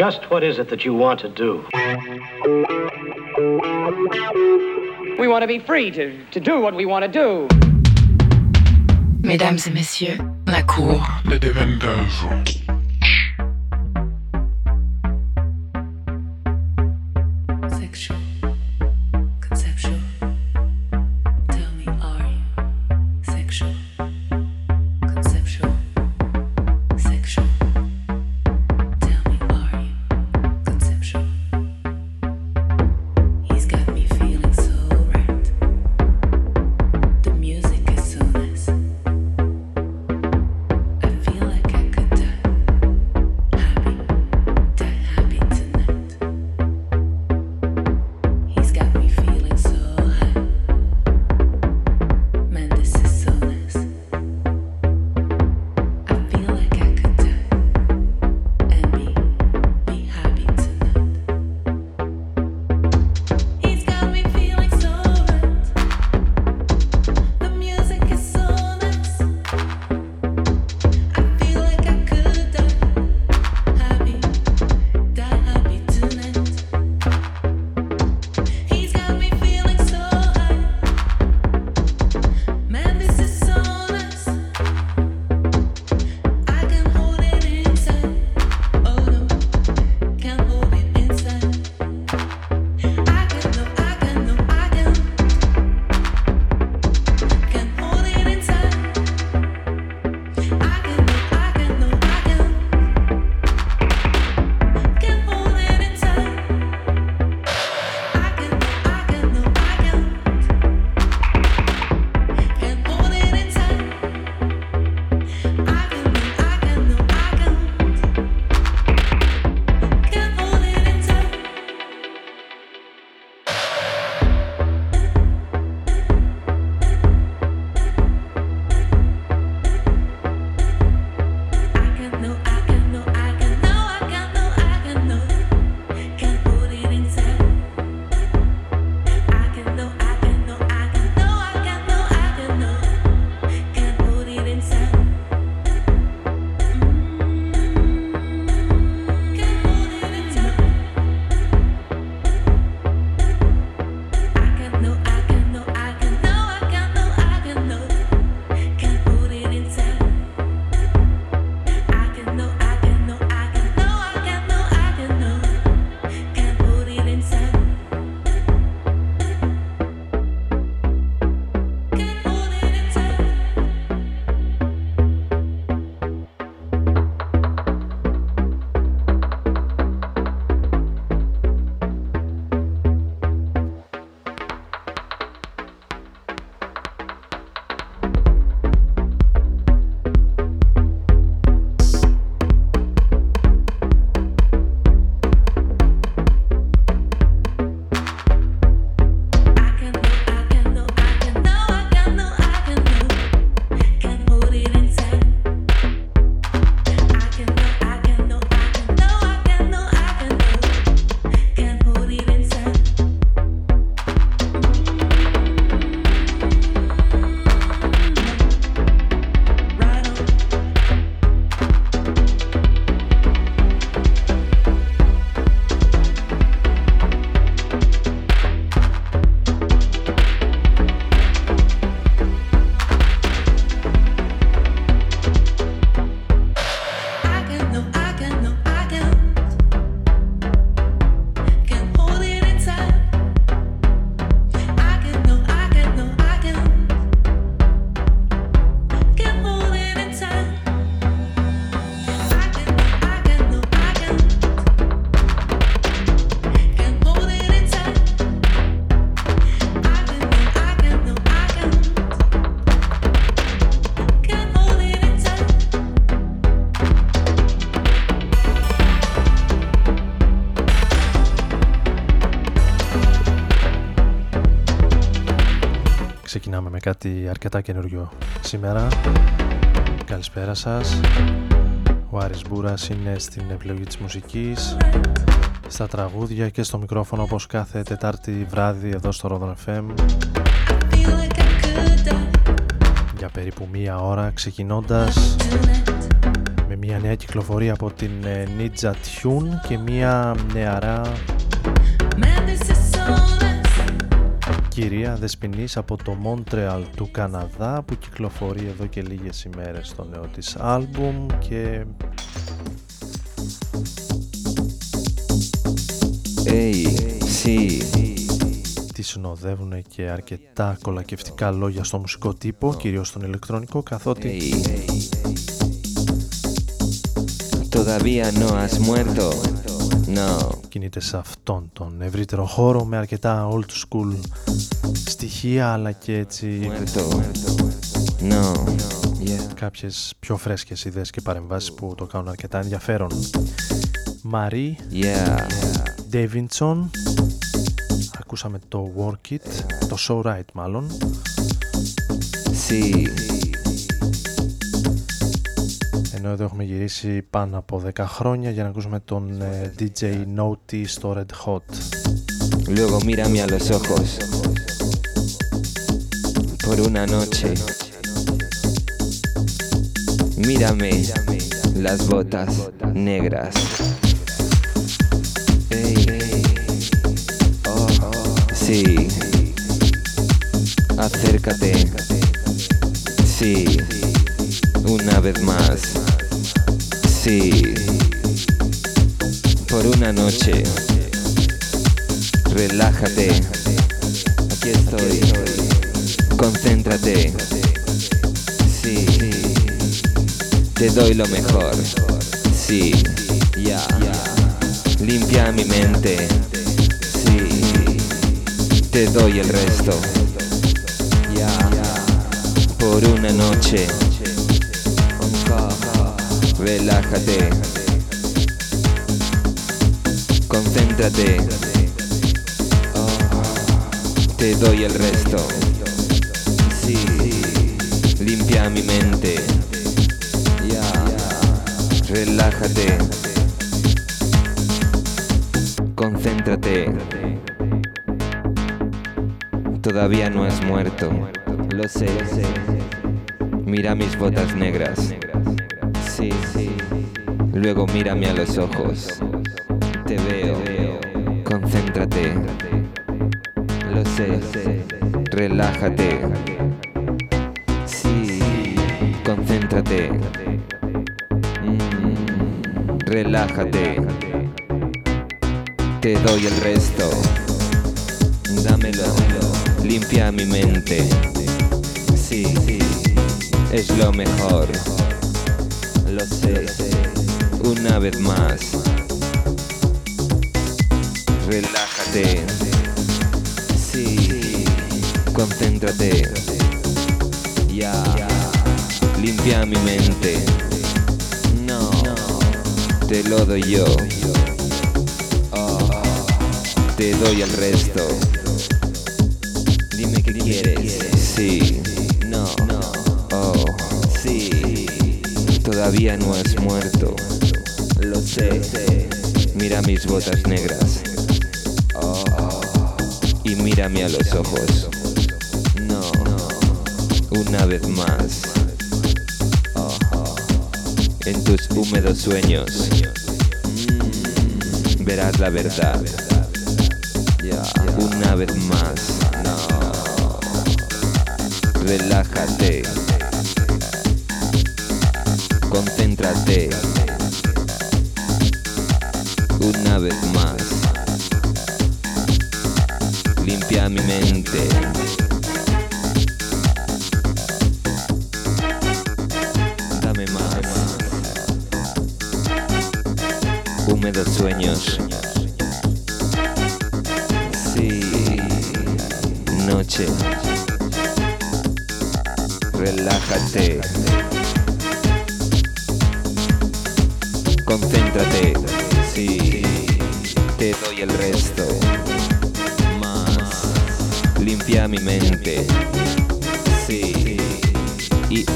Just what is it that you want to do? We want to be free to, to do what we want to do. Mesdames et messieurs, la cour. Le déventage. Κάτι αρκετά καινούριο σήμερα. Καλησπέρα σας. Ο Άρης Μπούρας είναι στην επιλογή της μουσικής, στα τραγούδια και στο μικρόφωνο όπως κάθε Τετάρτη βράδυ εδώ στο Rodon FM. Για περίπου μία ώρα ξεκινώντας με μια νέα κυκλοφορία από την ε, Ninja Tune και μια νεαρά κυρία Δεσποινής από το Montreal του Καναδά που κυκλοφορεί εδώ και λίγες ημέρες στο νέο της άλμπουμ και Hey, sí. τη συνοδεύουν και αρκετά κολακευτικά λόγια στο μουσικό τύπο, κυρίως στον ηλεκτρονικό, καθότι Hey. Todavía no has muerto. No. κινείται σε αυτόν τον ευρύτερο χώρο με αρκετά old school στοιχεία αλλά και έτσι Muerto. No. Yeah. κάποιες πιο φρέσκες ιδέες και παρεμβάσεις που το κάνουν αρκετά ενδιαφέρον. Μαρή Yeah. Davidson Ακούσαμε το Work It, το So Right μάλλον Sí. Ενώ εδώ έχουμε γυρίσει πάνω από 10 χρόνια για να ακούσουμε τον ε, DJ Naughty στο Red Hot Luego mírame a los ojos. Por una noche. Mírame las botas negras. Ey. Oh, sí. Acércate. Sí. Una vez más. Sí. Por una noche. Relájate. Aquí estoy. Concéntrate. Sí. Te doy lo mejor. Sí. Ya. Limpia mi mente. Sí. Te doy el resto. Ya. Por una noche. Relájate. Concéntrate. Te doy el resto. Sí. Limpia mi mente. Relájate. Concéntrate. Todavía no has muerto. Lo sé. Mira mis botas negras. Luego mírame a los ojos. Te veo. Concéntrate. Lo sé. Relájate. Sí. Concéntrate. Mm, Relájate. Te doy el resto. Dámelo. Limpia mi mente. Sí. Es lo mejor. Lo sé. Una vez más. Relájate. Sí. Concéntrate. Ya. Limpia mi mente. No. Te lo doy yo. Oh. Te doy el resto. Dime qué quieres. Sí. No. Oh. Sí. Todavía no has muerto. Mira mis botas negras. Oh. Y mírame a los ojos. No. Una vez más. Oh. En tus húmedos sueños. Mm. Verás la verdad. Una vez más. Relájate. Concéntrate. Una vez más. Limpia mi mente. Dame más. Húmedos sueños. Sí. Noche. Relájate. Concéntrate. Sí.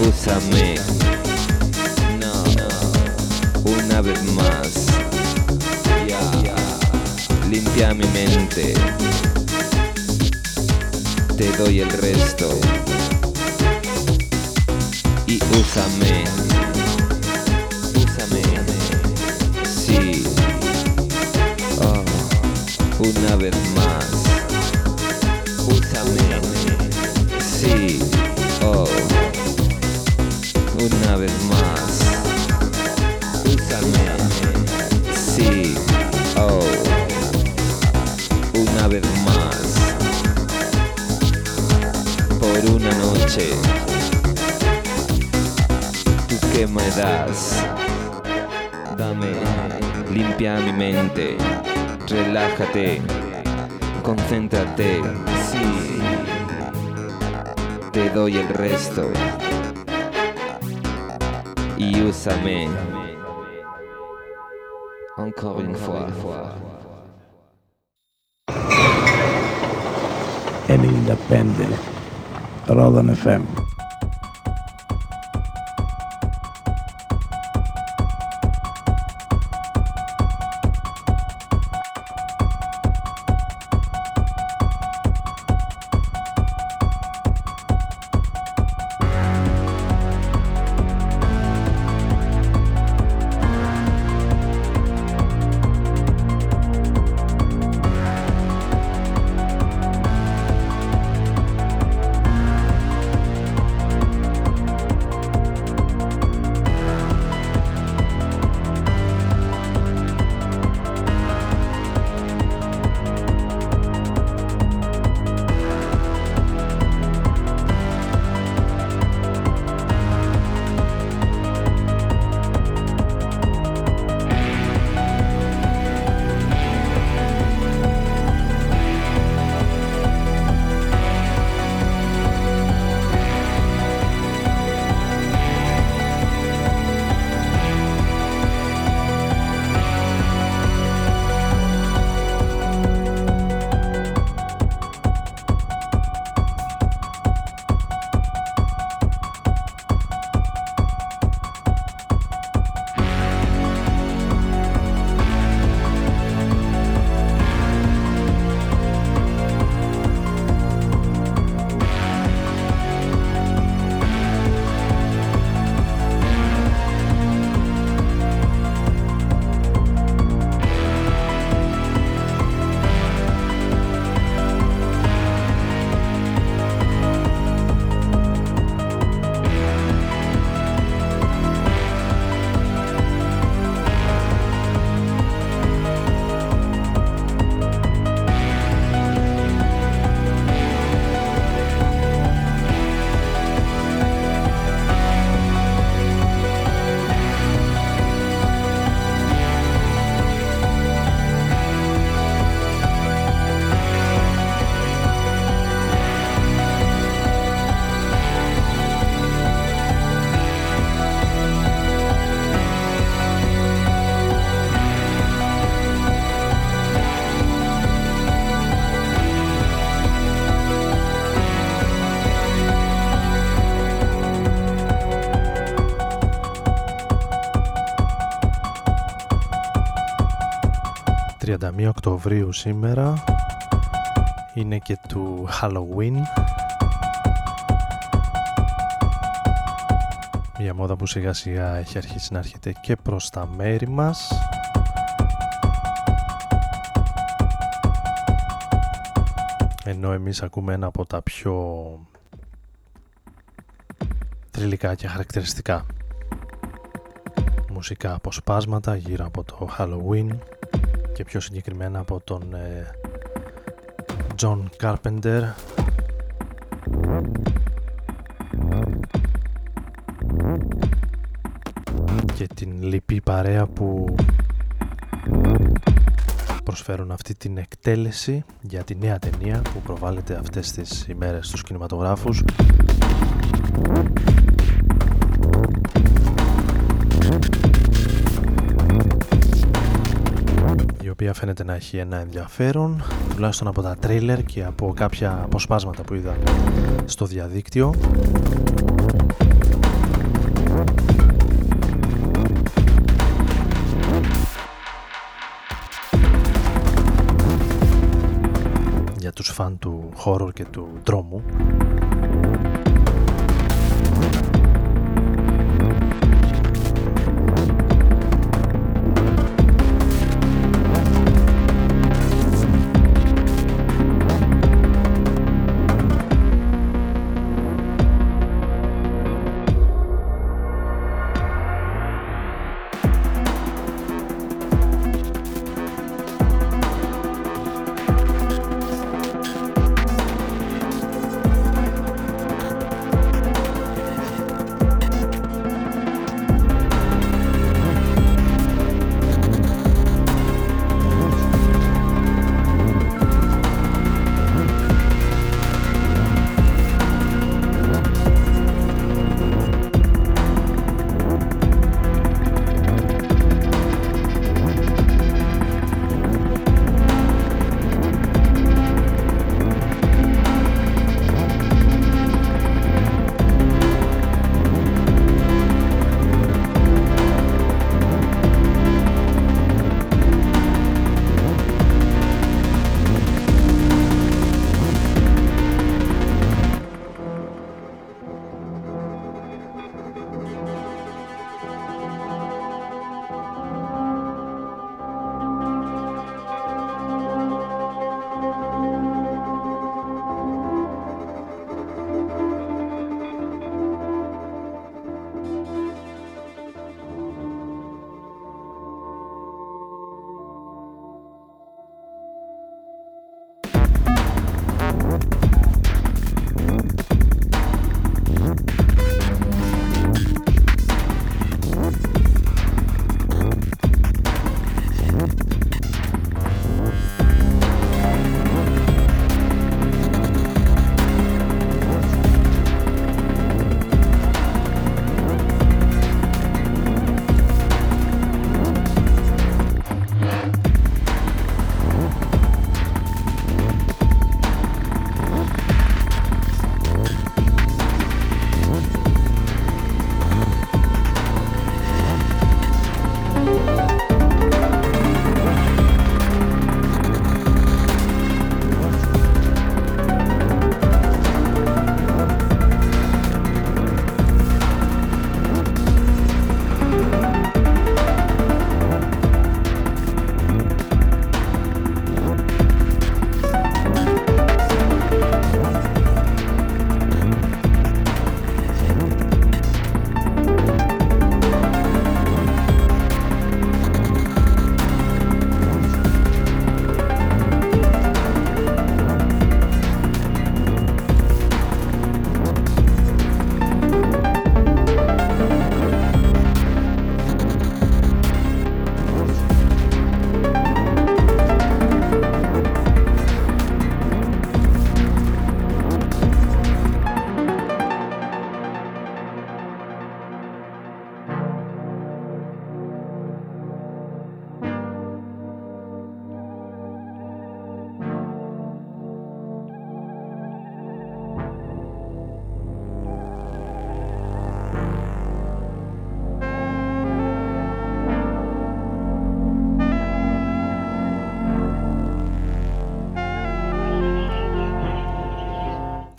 Úsame. No, una vez más. Ya, limpia mi mente. Te doy el resto. Y úsame. Úsame. Sí. Oh, una vez más. Dame, limpia mi mente, relájate, concéntrate, sí. Te doy el resto y úsame. Encore une fois. El Independent, Rodan FM. Οκτωβρίου σήμερα. Είναι και του Halloween. Μια μόδα που σιγά σιγά έχει αρχίσει να έρχεται και προς τα μέρη μας. Ενώ εμείς ακούμε ένα από τα πιο τριλικά και χαρακτηριστικά μουσικά αποσπάσματα γύρω από το Halloween και πιο συγκεκριμένα από τον ε, John Carpenter. Και την λυπή παρέα που προσφέρουν αυτή την εκτέλεση για τη νέα ταινία που προβάλλεται αυτές τις ημέρες στους κινηματογράφους οποία φαίνεται να έχει ένα ενδιαφέρον τουλάχιστον από τα τρέιλερ και από κάποια αποσπάσματα που είδα στο διαδίκτυο. Για τους φαν του horror και του τρόμου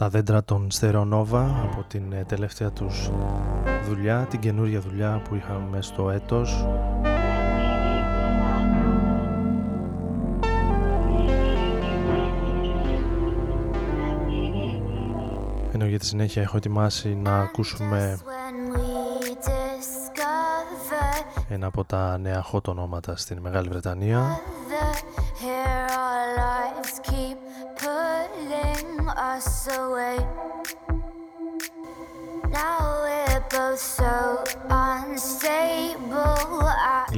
τα δέντρα των Στερεονόβα από την ε, τελευταία τους δουλειά, την καινούρια δουλειά που είχαμε στο έτος. Ενώ για τη συνέχεια έχω ετοιμάσει να ακούσουμε ένα από τα νέα hot ονόματα στην Μεγάλη Βρετανία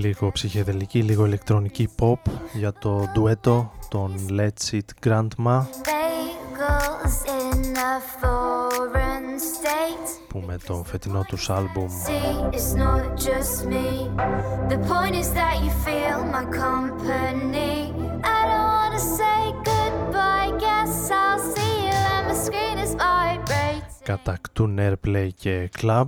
Λίγο ψυχεδελική, λίγο ηλεκτρονική pop για το ντουέτο των Let's It Grandma, που με το φετινό τους άλμπουμ. Κατακτούν Airplay και Club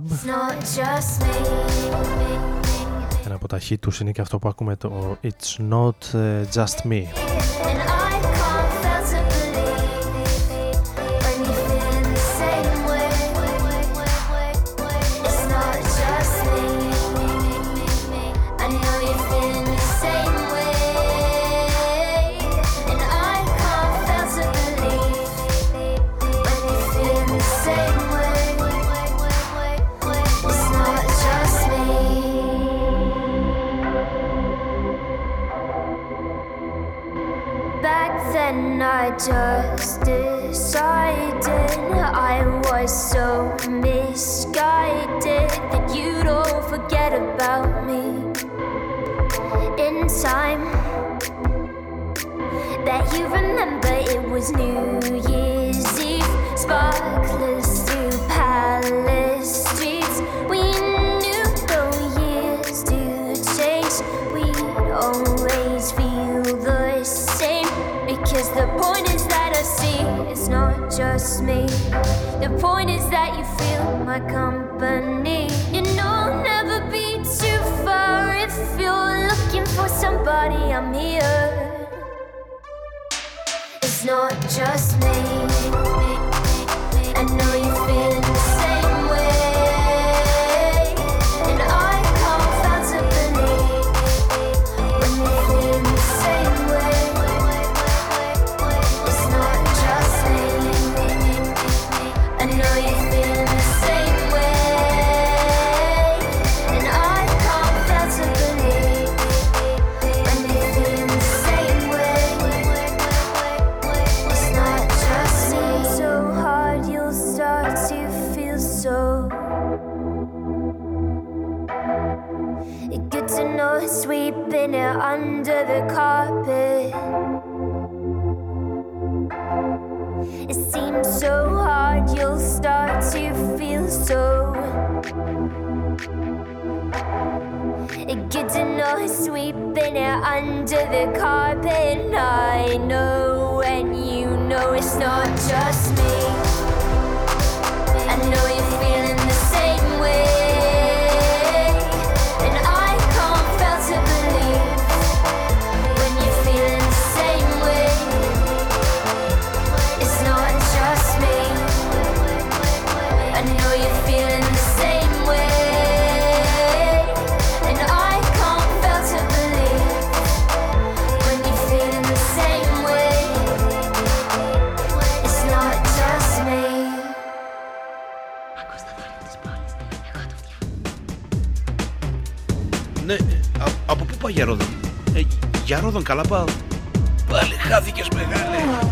τα hit τους είναι και αυτό που ακούμε το It's Not ε, Just Me. Just decided I was so misguided that you don't forget about me. In time. That you remember it was New Year's Eve, sparklers through palace just me. The point is that you feel my company. You know, I'll never be too far if you're looking for somebody. I'm here. It's not just me. So. Good to know, sweeping it under the carpet. I know, and you know it's not just me. Από πού πάει για Ρόδον. Ε, για Ρόδον καλά πάω. Πάλι χάθηκες μεγάλε.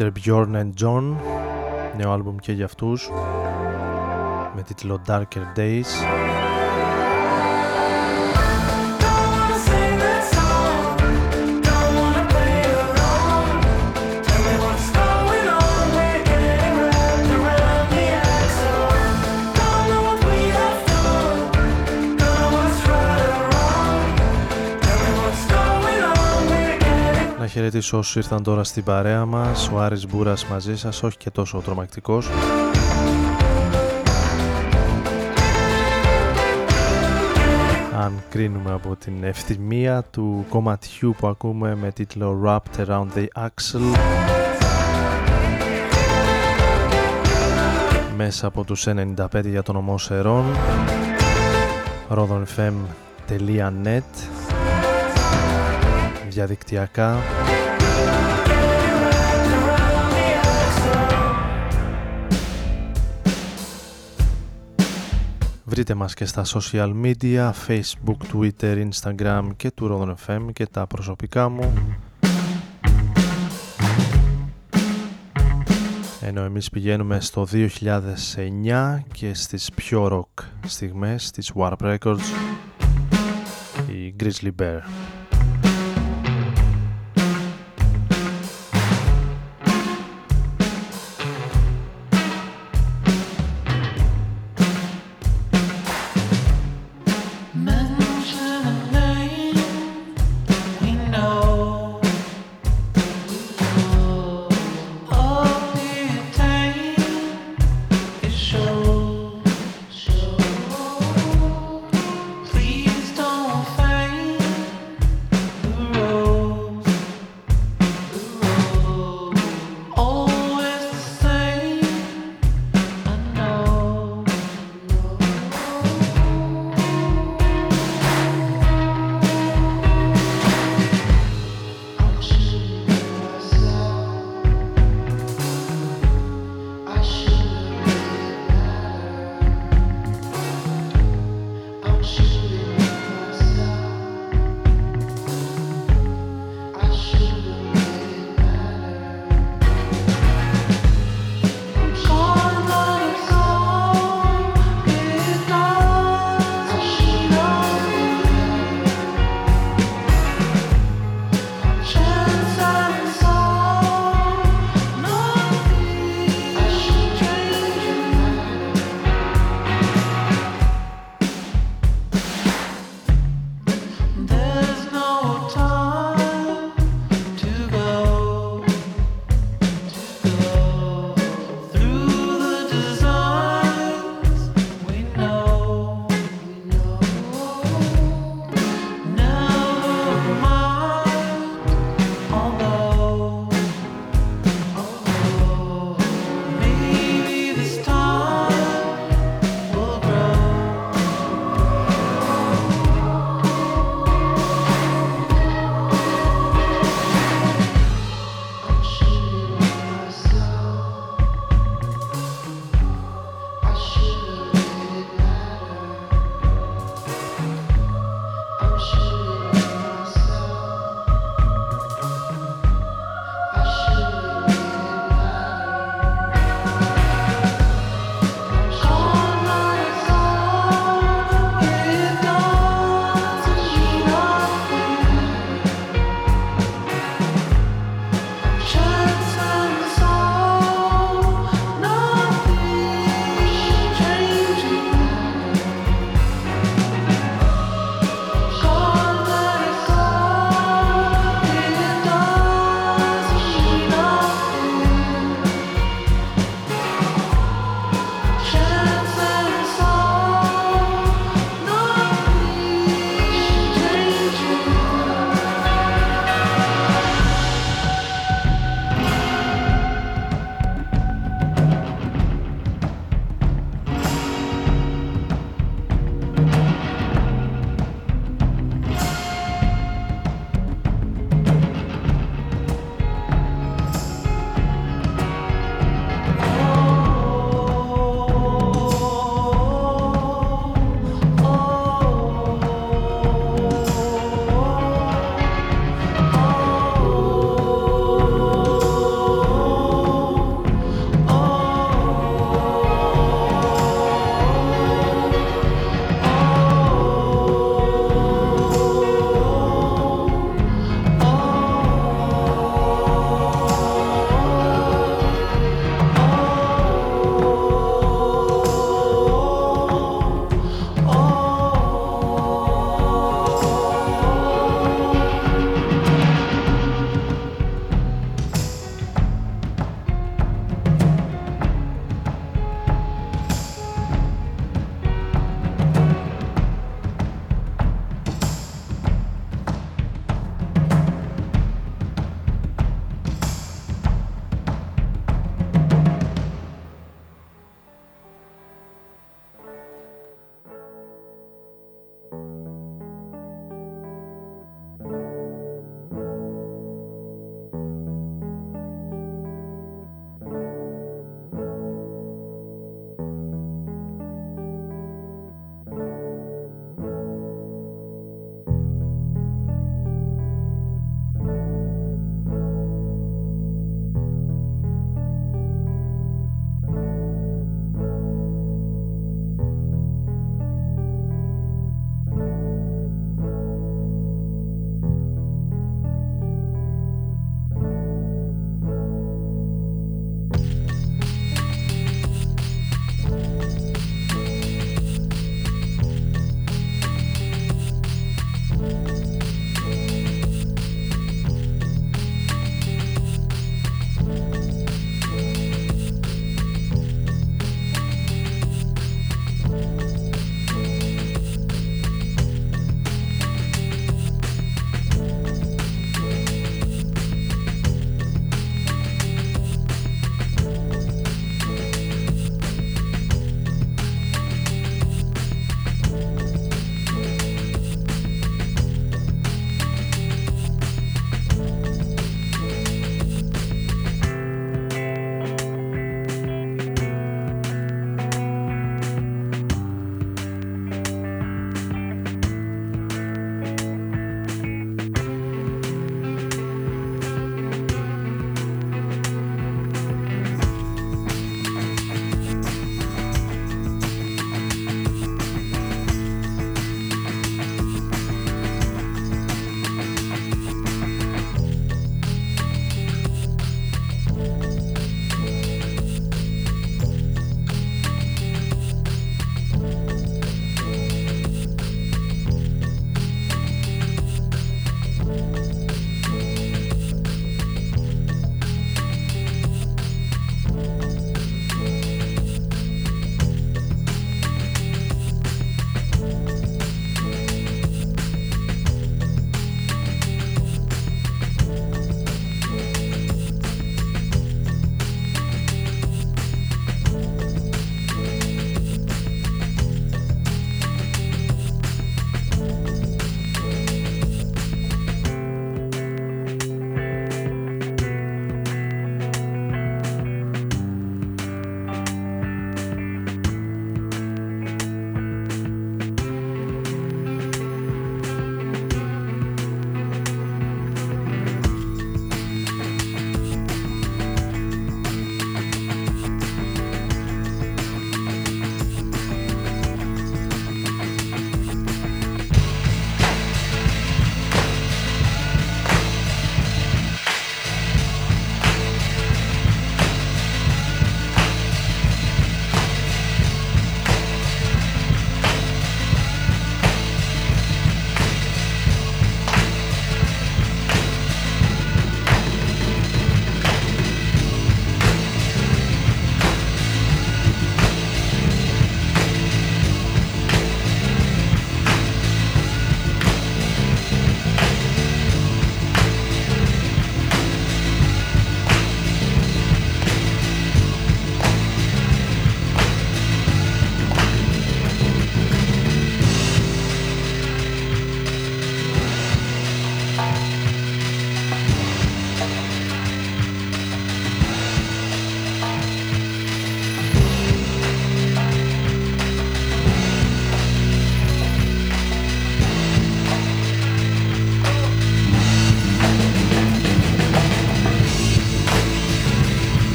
Peter Bjorn and John νέο άλμπουμ και για αυτούς με τίτλο Darker Days Να χαιρετήσω όσους ήρθαν τώρα στην παρέα μας Ο Άρης Μπούρας μαζί σας, όχι και τόσο τρομακτικός. Αν κρίνουμε από την ευθυμία του κομματιού που ακούμε με τίτλο Wrapped Around the Axle μέσα από τους 95 για τον ομό Σερών rodonfm.net διαδικτυακά Βρείτε μας και στα social media, facebook, twitter, instagram και του Rodon FM και τα προσωπικά μου. Ενώ εμείς πηγαίνουμε στο 2009 και στις πιο rock στιγμές της Warp Records, η Grizzly Bear.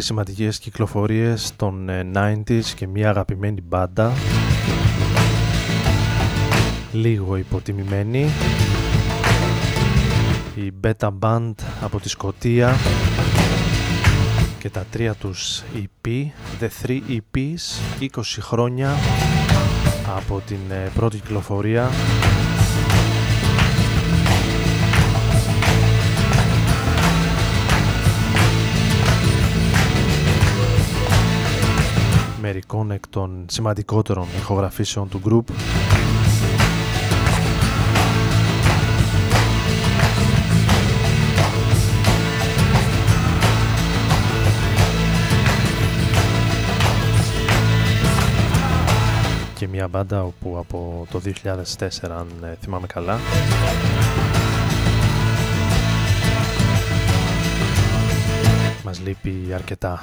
Πολύ σημαντικές κυκλοφορίες των ε, 90s και μια αγαπημένη μπάντα. Λίγο υποτιμημένη. Η Beta Band από τη Σκοτία και τα τρία τους EP The Three EPs 20 χρόνια από την ε, πρώτη κυκλοφορία μερικών εκ των σημαντικότερων ηχογραφήσεων του group. Και μια μπάντα όπου από το 2004 αν ε, θυμάμαι καλά. Μας λείπει αρκετά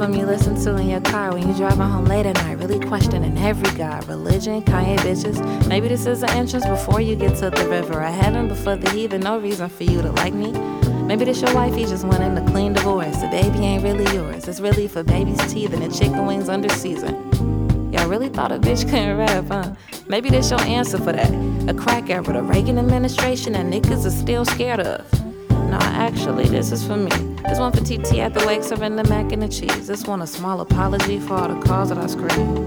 album you listen to in your car when you're driving home late at night, really questioning every god, religion, Kanye bitches. Maybe this is the entrance before you get to the river of heaven, before the heathen, no reason for you to like me. Maybe this your wife, he just wanting a clean divorce. The baby ain't really yours. It's really for baby's teeth and the chicken wings under season. Y'all really thought a bitch couldn't rap, huh? Maybe this your answer for that. A crack era, the Reagan administration that niggas are still scared of. Actually, this is for me. This one for TT at the wake serving the mac and the cheese. This one a small apology for all the calls that I screamed.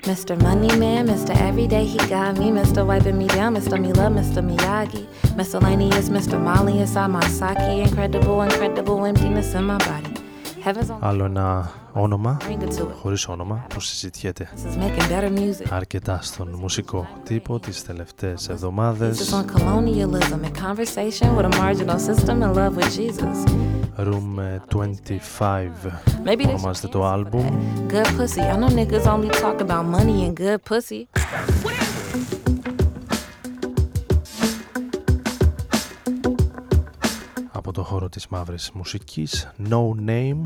Mr. Money Man, Mr. Everyday, he got me. Mr. Wiping me down, Mr. Me Love, Mr. Miyagi. Miscellaneous, Mr. Molly inside my sake. Incredible, incredible emptiness in my body. άλλο ένα όνομα χωρίς όνομα που συζητιέται. Αρκετά στον μουσικό τύπο τις τελευταίες εβδομάδες. Room 25 ονομάζεται το άλμπουμ. Good pussy, I know niggas only talk about money and good pussy. Το χώρο της μαύρης μουσικής. No Name.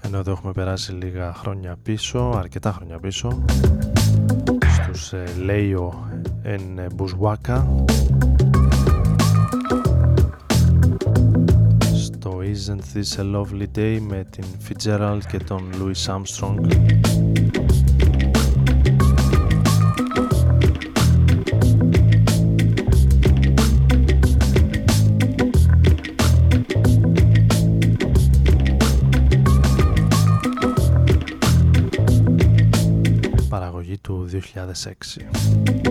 Ενώ εδώ έχουμε περάσει λίγα χρόνια πίσω αρκετά χρόνια πίσω στους ε, Λέιο εν Μπουσουάκα Isn't This a Lovely Day με την Fitzgerald και τον Louis Armstrong παραγωγή του 2006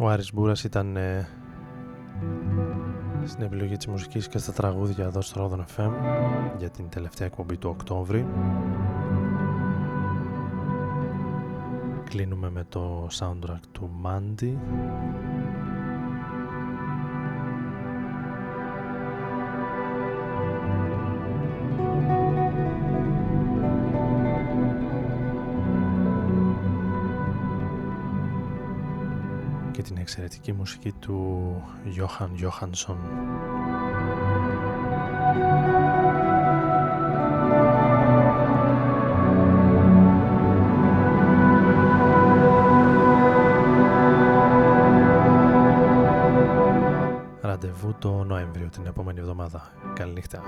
Ο Άρης Μπούρας ήταν ε, στην επιλογή της μουσικής και στα τραγούδια εδώ στο Rodon FM για την τελευταία εκπομπή του Οκτώβρη. Κλείνουμε με το soundtrack του Mandy εξαιρετική μουσική του Johan Johansson. Ραντεβού το Νοέμβριο την επόμενη εβδομάδα. Καλή νύχτα.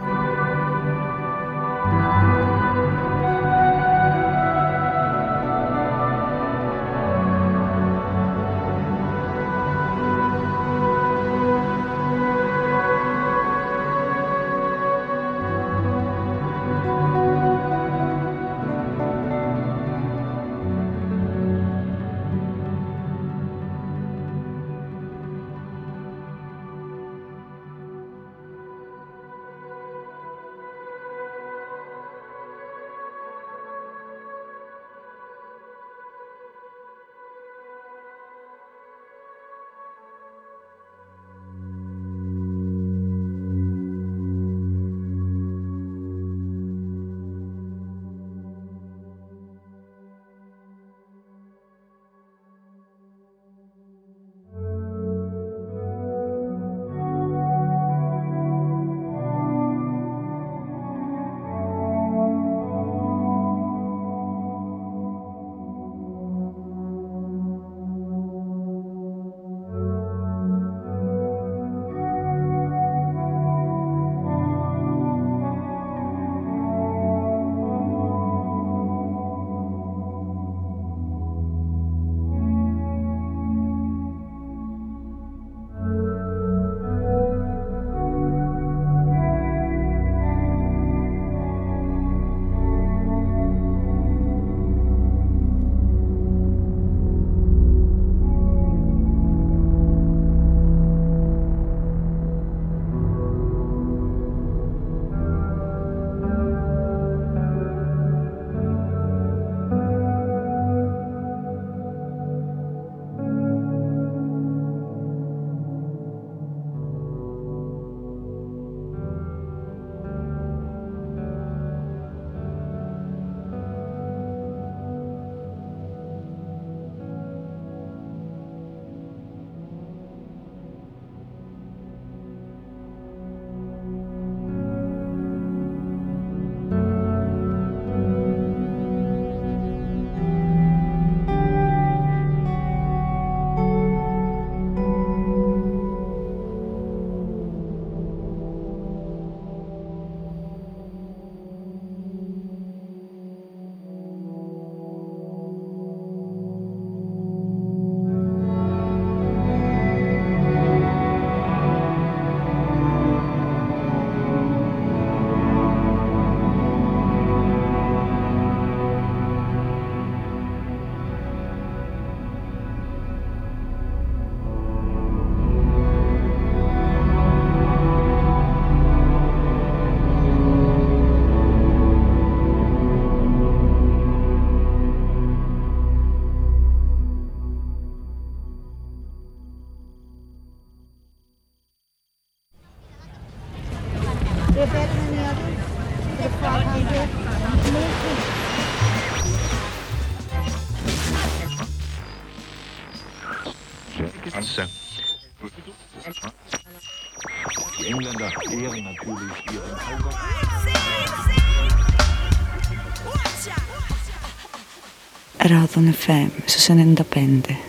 Radon FM su 95.